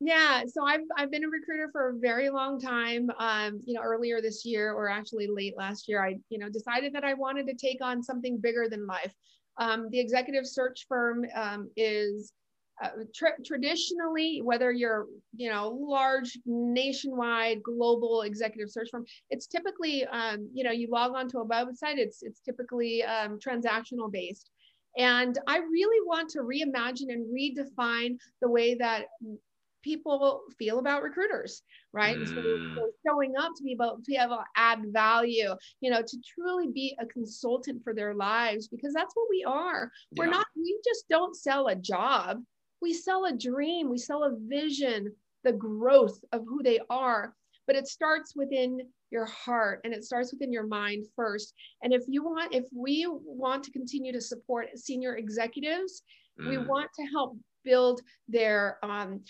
Yeah, so I've I've been a recruiter for a very long time. Um, you know, earlier this year, or actually late last year, I you know decided that I wanted to take on something bigger than life. Um, the executive search firm um, is uh, tra- traditionally, whether you're you know large nationwide global executive search firm, it's typically um, you know you log on to a website. It's it's typically um, transactional based. And I really want to reimagine and redefine the way that people feel about recruiters, right? Mm. So, so, showing up to be able to able to add value, you know, to truly be a consultant for their lives, because that's what we are. Yeah. We're not, we just don't sell a job. We sell a dream, we sell a vision, the growth of who they are. But it starts within your heart and it starts within your mind first. And if you want if we want to continue to support senior executives mm. we want to help build their um,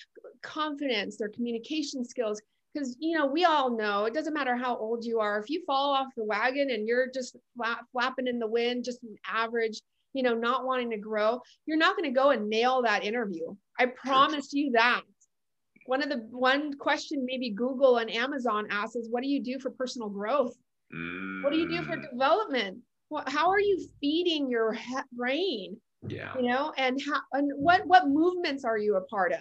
confidence their communication skills. Because you know we all know it doesn't matter how old you are if you fall off the wagon and you're just flap, flapping in the wind just an average you know not wanting to grow you're not going to go and nail that interview. I promise you that one of the one question maybe Google and Amazon asks is, what do you do for personal growth? Mm. What do you do for mm. development? What, how are you feeding your brain? Yeah. You know, and how and what what movements are you a part of?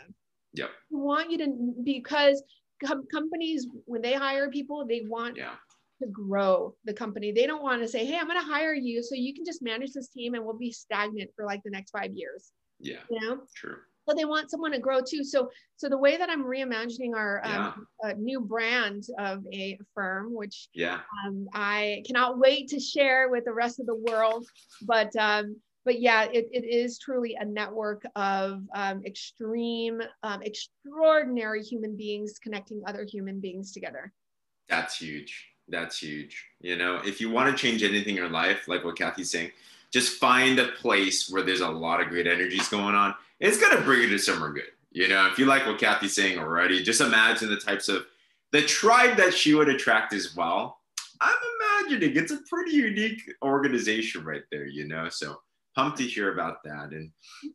Yep. We want you to because com- companies when they hire people, they want yeah. to grow the company. They don't want to say, "Hey, I'm going to hire you so you can just manage this team and we'll be stagnant for like the next 5 years." Yeah. You know? True. But they want someone to grow too. So so the way that I'm reimagining our um, new brand of a firm, which yeah. Um, I cannot wait to share with the rest of the world, but um, but yeah, it, it is truly a network of um, extreme, um, extraordinary human beings connecting other human beings together. That's huge. That's huge. You know, if you want to change anything in your life, like what Cathy's saying, just find a place where there's a lot of great energies going on. It's gonna bring you to somewhere good. You know, if you like what Cathy's saying already, just imagine the types of the tribe that she would attract as well. I'm imagining it's a pretty unique organization right there, you know. So pumped to hear about that. And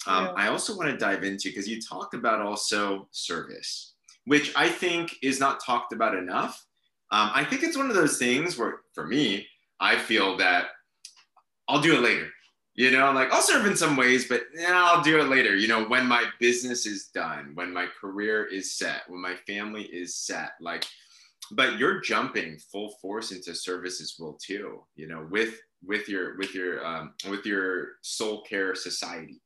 um, I also want to dive into because you talked about also service, which I think is not talked about enough. Um, I think it's one of those things where, for me, I feel that I'll do it later. You know, like I'll serve in some ways, but yeah, I'll do it later. You know, when my business is done, when my career is set, when my family is set, like, but you're jumping full force into service as well too. You know, with with your with your um, with your SoulCare Society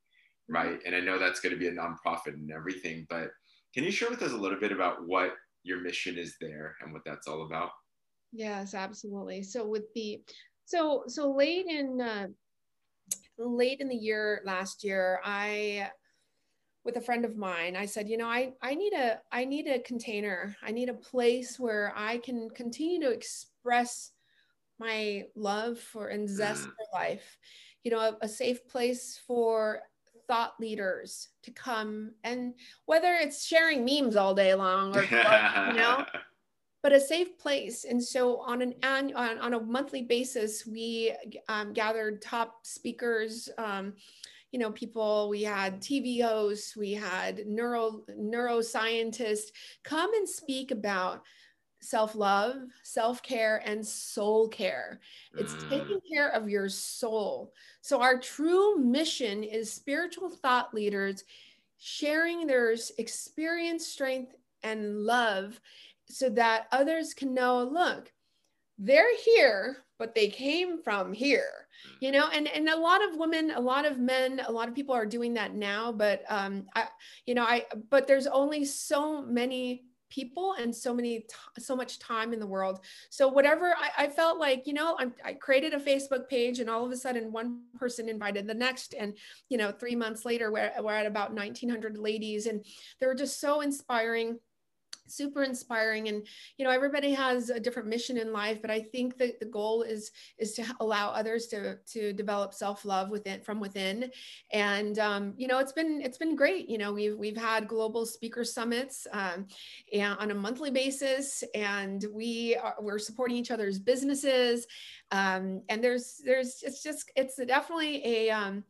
right and i know that's going to be a nonprofit and everything but can you share with us a little bit about what your mission is there and what that's all about yes absolutely so with the so so late in uh, late in the year last year i with a friend of mine i said you know i i need a i need a container i need a place where i can continue to express my love for and zest mm. for life you know a, a, safe place for thought leaders to come and whether it's sharing memes all day long or you know but a safe place and so on an on, on a monthly basis we um, gathered top speakers um, you know people we had tv hosts we had neuro neuroscientists come and speak about self love, self care, and soul care. It's mm. taking care of your soul. So, our true mission is spiritual thought leaders sharing their experience, strength, and love so that others can know look, they're here, but they came from here you know? And and a lot of women a lot of men a lot of people are doing that now but um i you know i but there's only so many people and so many so much time in the world. So whatever i, I felt like you know I'm, i created a facebook page and all of a sudden one person invited the next and you know three months later we're, we're at about 1900 ladies and they were just so inspiring super inspiring. And you know everybody has a different mission in life but i think that the goal is is to allow others to to develop self-love within from within. And um, you know it's been it's been great. You know we've we've had global speaker summits um, and on a monthly basis and we are we're supporting each other's businesses. Um, and there's there's it's just it's definitely a um,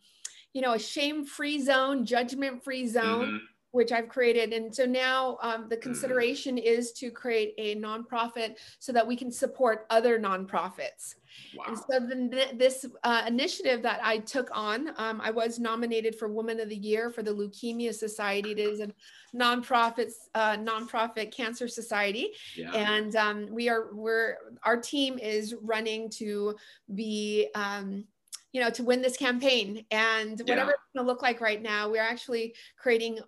you know a shame-free zone judgment-free zone. Mm-hmm which I've created. And so now um, the mm. consideration is to create a nonprofit so that we can support other nonprofits. Wow. And so the, this uh, initiative that I took on, um, I was nominated for Woman of the Year for the Leukemia Society. It is a nonprofit uh, nonprofit cancer society, yeah. and um, we are we're our team is running to be. Um, you know, to win this campaign and whatever yeah. it's going to look like right now, we're actually creating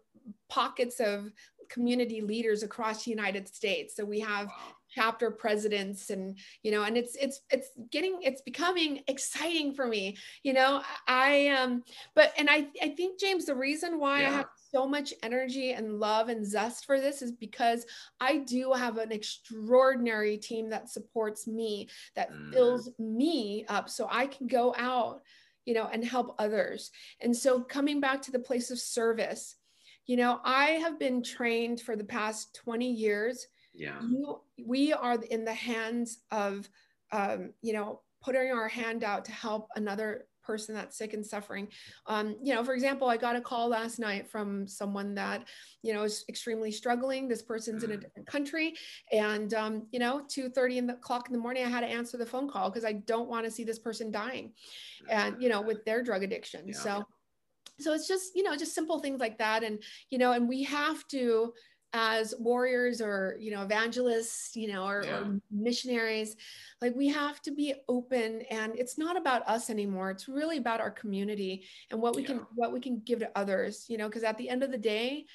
pockets of community leaders across the United States. So we have wow. chapter presidents and you know and it's it's it's getting it's becoming exciting for me. You know, I um but and I I think James the reason why yeah. I have so much energy and love and zest for this is because I do have an extraordinary team that supports me that mm. fills me up so I can go out you know and help others. And so coming back to the place of service you know, I have been trained for the past 20 years. Yeah. You, we are in the hands of, um, you know, putting our hand out to help another person that's sick and suffering. Um, you know, for example, I got a call last night from someone that, you know, is extremely struggling. This person's in a mm. different country. And, um, you know, 2 30 in the clock in the morning, I had to answer the phone call because I don't want to see this person dying and, you know, with their drug addiction. Yeah. So, so it's just you know just simple things like that. And you know and we have to as warriors or you know evangelists you know or, Yeah. or missionaries like we have to be open. And it's not about us anymore. It's really about our community and what we can what we can give to others you know because at the end of the day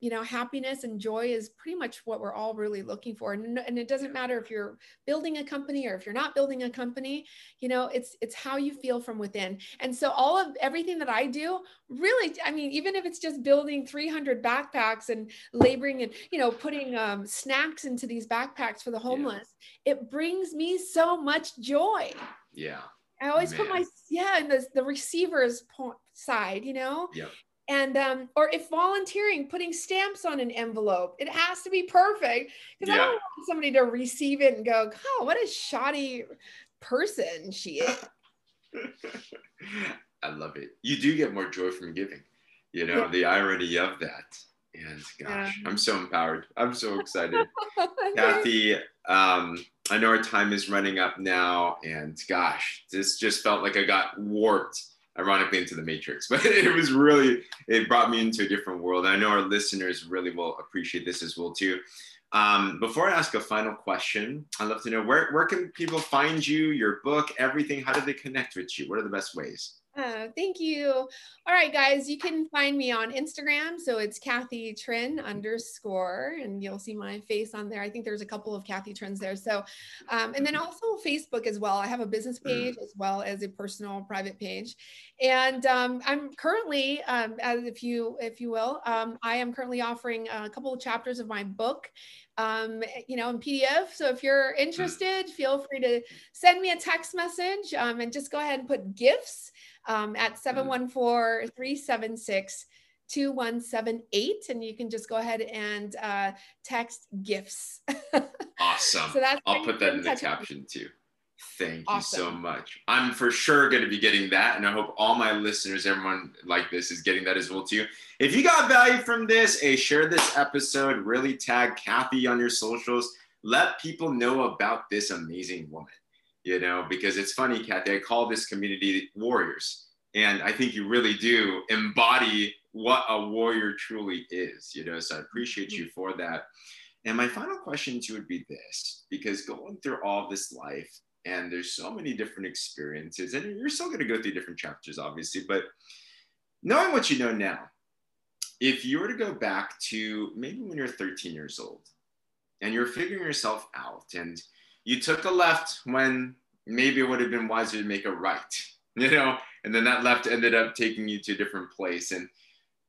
you know happiness and joy is pretty much what we're all really looking for. And, and it doesn't matter if you're building a company or if you're not building a company you know it's it's how you feel from within. And so all of everything that i do really i mean even if it's just building 300 backpacks and laboring and you know putting um, snacks into these backpacks for the homeless it brings me so much joy. Yeah. i always put my yeah in the, the receiver's side you know? Yep. And um or if volunteering putting stamps on an envelope it has to be perfect because i don't want somebody to receive it and go oh what a shoddy person she is I love it. You do get more joy from giving. You know, Yeah. the irony of that. And gosh, I'm so empowered. I'm so excited. Cathy, um, I know our time is running up now, and gosh, this just felt like I got warped, ironically, into the matrix. But it was really, it brought me into a different world. I know our listeners really will appreciate this as well too. Um, before I ask a final question, I'd love to know where where can people find you, your book, everything. How do they connect with you? What are the best ways? Uh, thank you. All right, guys, you can find me on Instagram. So it's Cathy Trinh underscore, and you'll see my face on there. I think there's a couple of Cathy Trinhs there. So, um, and then also Facebook as well. I have a business page as well as a personal private page. And um, I'm currently, um, as if you if you will, um, I am currently offering a couple of chapters of my book um, you know, in PDF. So if you're interested, feel free to send me a text message um, and just go ahead and put gifts um, at 714 376 2178. And you can just go ahead and uh, text gifts. Awesome. So that's I'll put that in the touch with me. caption too. Thank you so much. I'm for sure going to be getting that, and I hope all my listeners, everyone like this, is getting that as well too. If you got value from this, hey, share this episode. Really tag Cathy on your socials. Let people know about this amazing woman. You know, because it's funny, Cathy. I call this community warriors, and I think you really do embody what a warrior truly is. You know, so I appreciate mm-hmm. you for that. And my final question to you would be this because going through all this life, and there's so many different experiences, and you're still going to go through different chapters, obviously, but knowing what you know now, if you were to go back to maybe when you're 13 years old and you're figuring yourself out, and you took a left when maybe it would have been wiser to make a right, you know, and then that left ended up taking you to a different place. And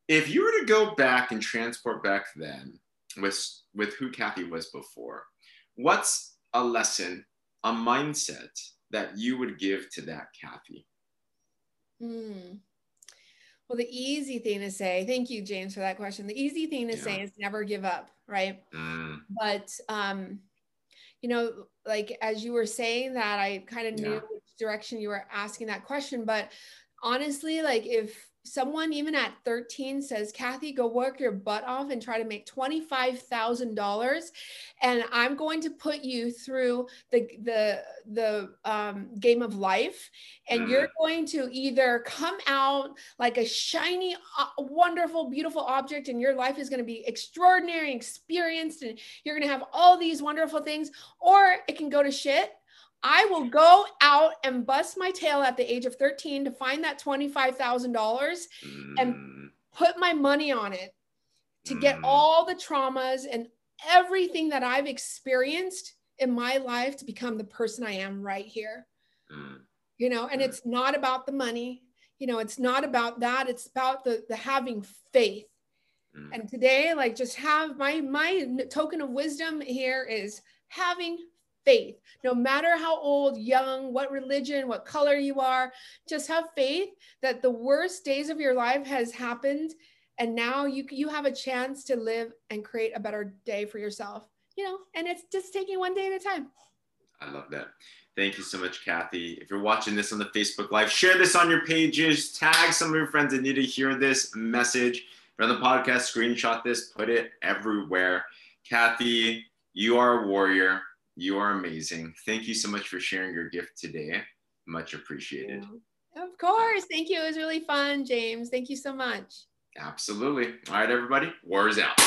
if you were to go back and transport back then with with who Cathy was before, what's a lesson, a mindset that you would give to that Cathy? Hmm. Well, the easy thing to say, thank you, James, for that question. The easy thing to say is never give up, right? Mm, but um you know like as you were saying that i kind of knew which direction you were asking that question but honestly like if someone even at 13 says cathy go work your butt off and try to make $25000 and i'm going to put you through the the the um, game of life and Mm. you're going to either come out like a shiny uh, wonderful beautiful object and your life is going to be extraordinary experienced and you're going to have all these wonderful things or it can go to shit I will go out and bust my tail at the age of 13 to find that $25,000, And- mm, put my money on it to get Mm. all the traumas and everything that I've experienced in my life to become the person I am right here. mm, You know, and it's not about the money. You know, it's not about that. It's about the the having faith. And today, like just have my my token of wisdom here is having faith. No matter how old, young, what religion, what color you are, just have faith that the worst days of your life has happened and now you you have a chance to live and create a better day for yourself. You know, and it's just taking one day at a time. I love that. Thank you so much, Cathy. If you're watching this on the Facebook Live, share this on your pages, tag some of your friends that need to hear this message. On the podcast, screenshot this, put it everywhere. Cathy, you are a warrior. You are amazing. Thank you so much for sharing your gift today. Much appreciated. Of course. Thank you. It was really fun, James. Thank you so much. Absolutely. All right, everybody. Warriors out.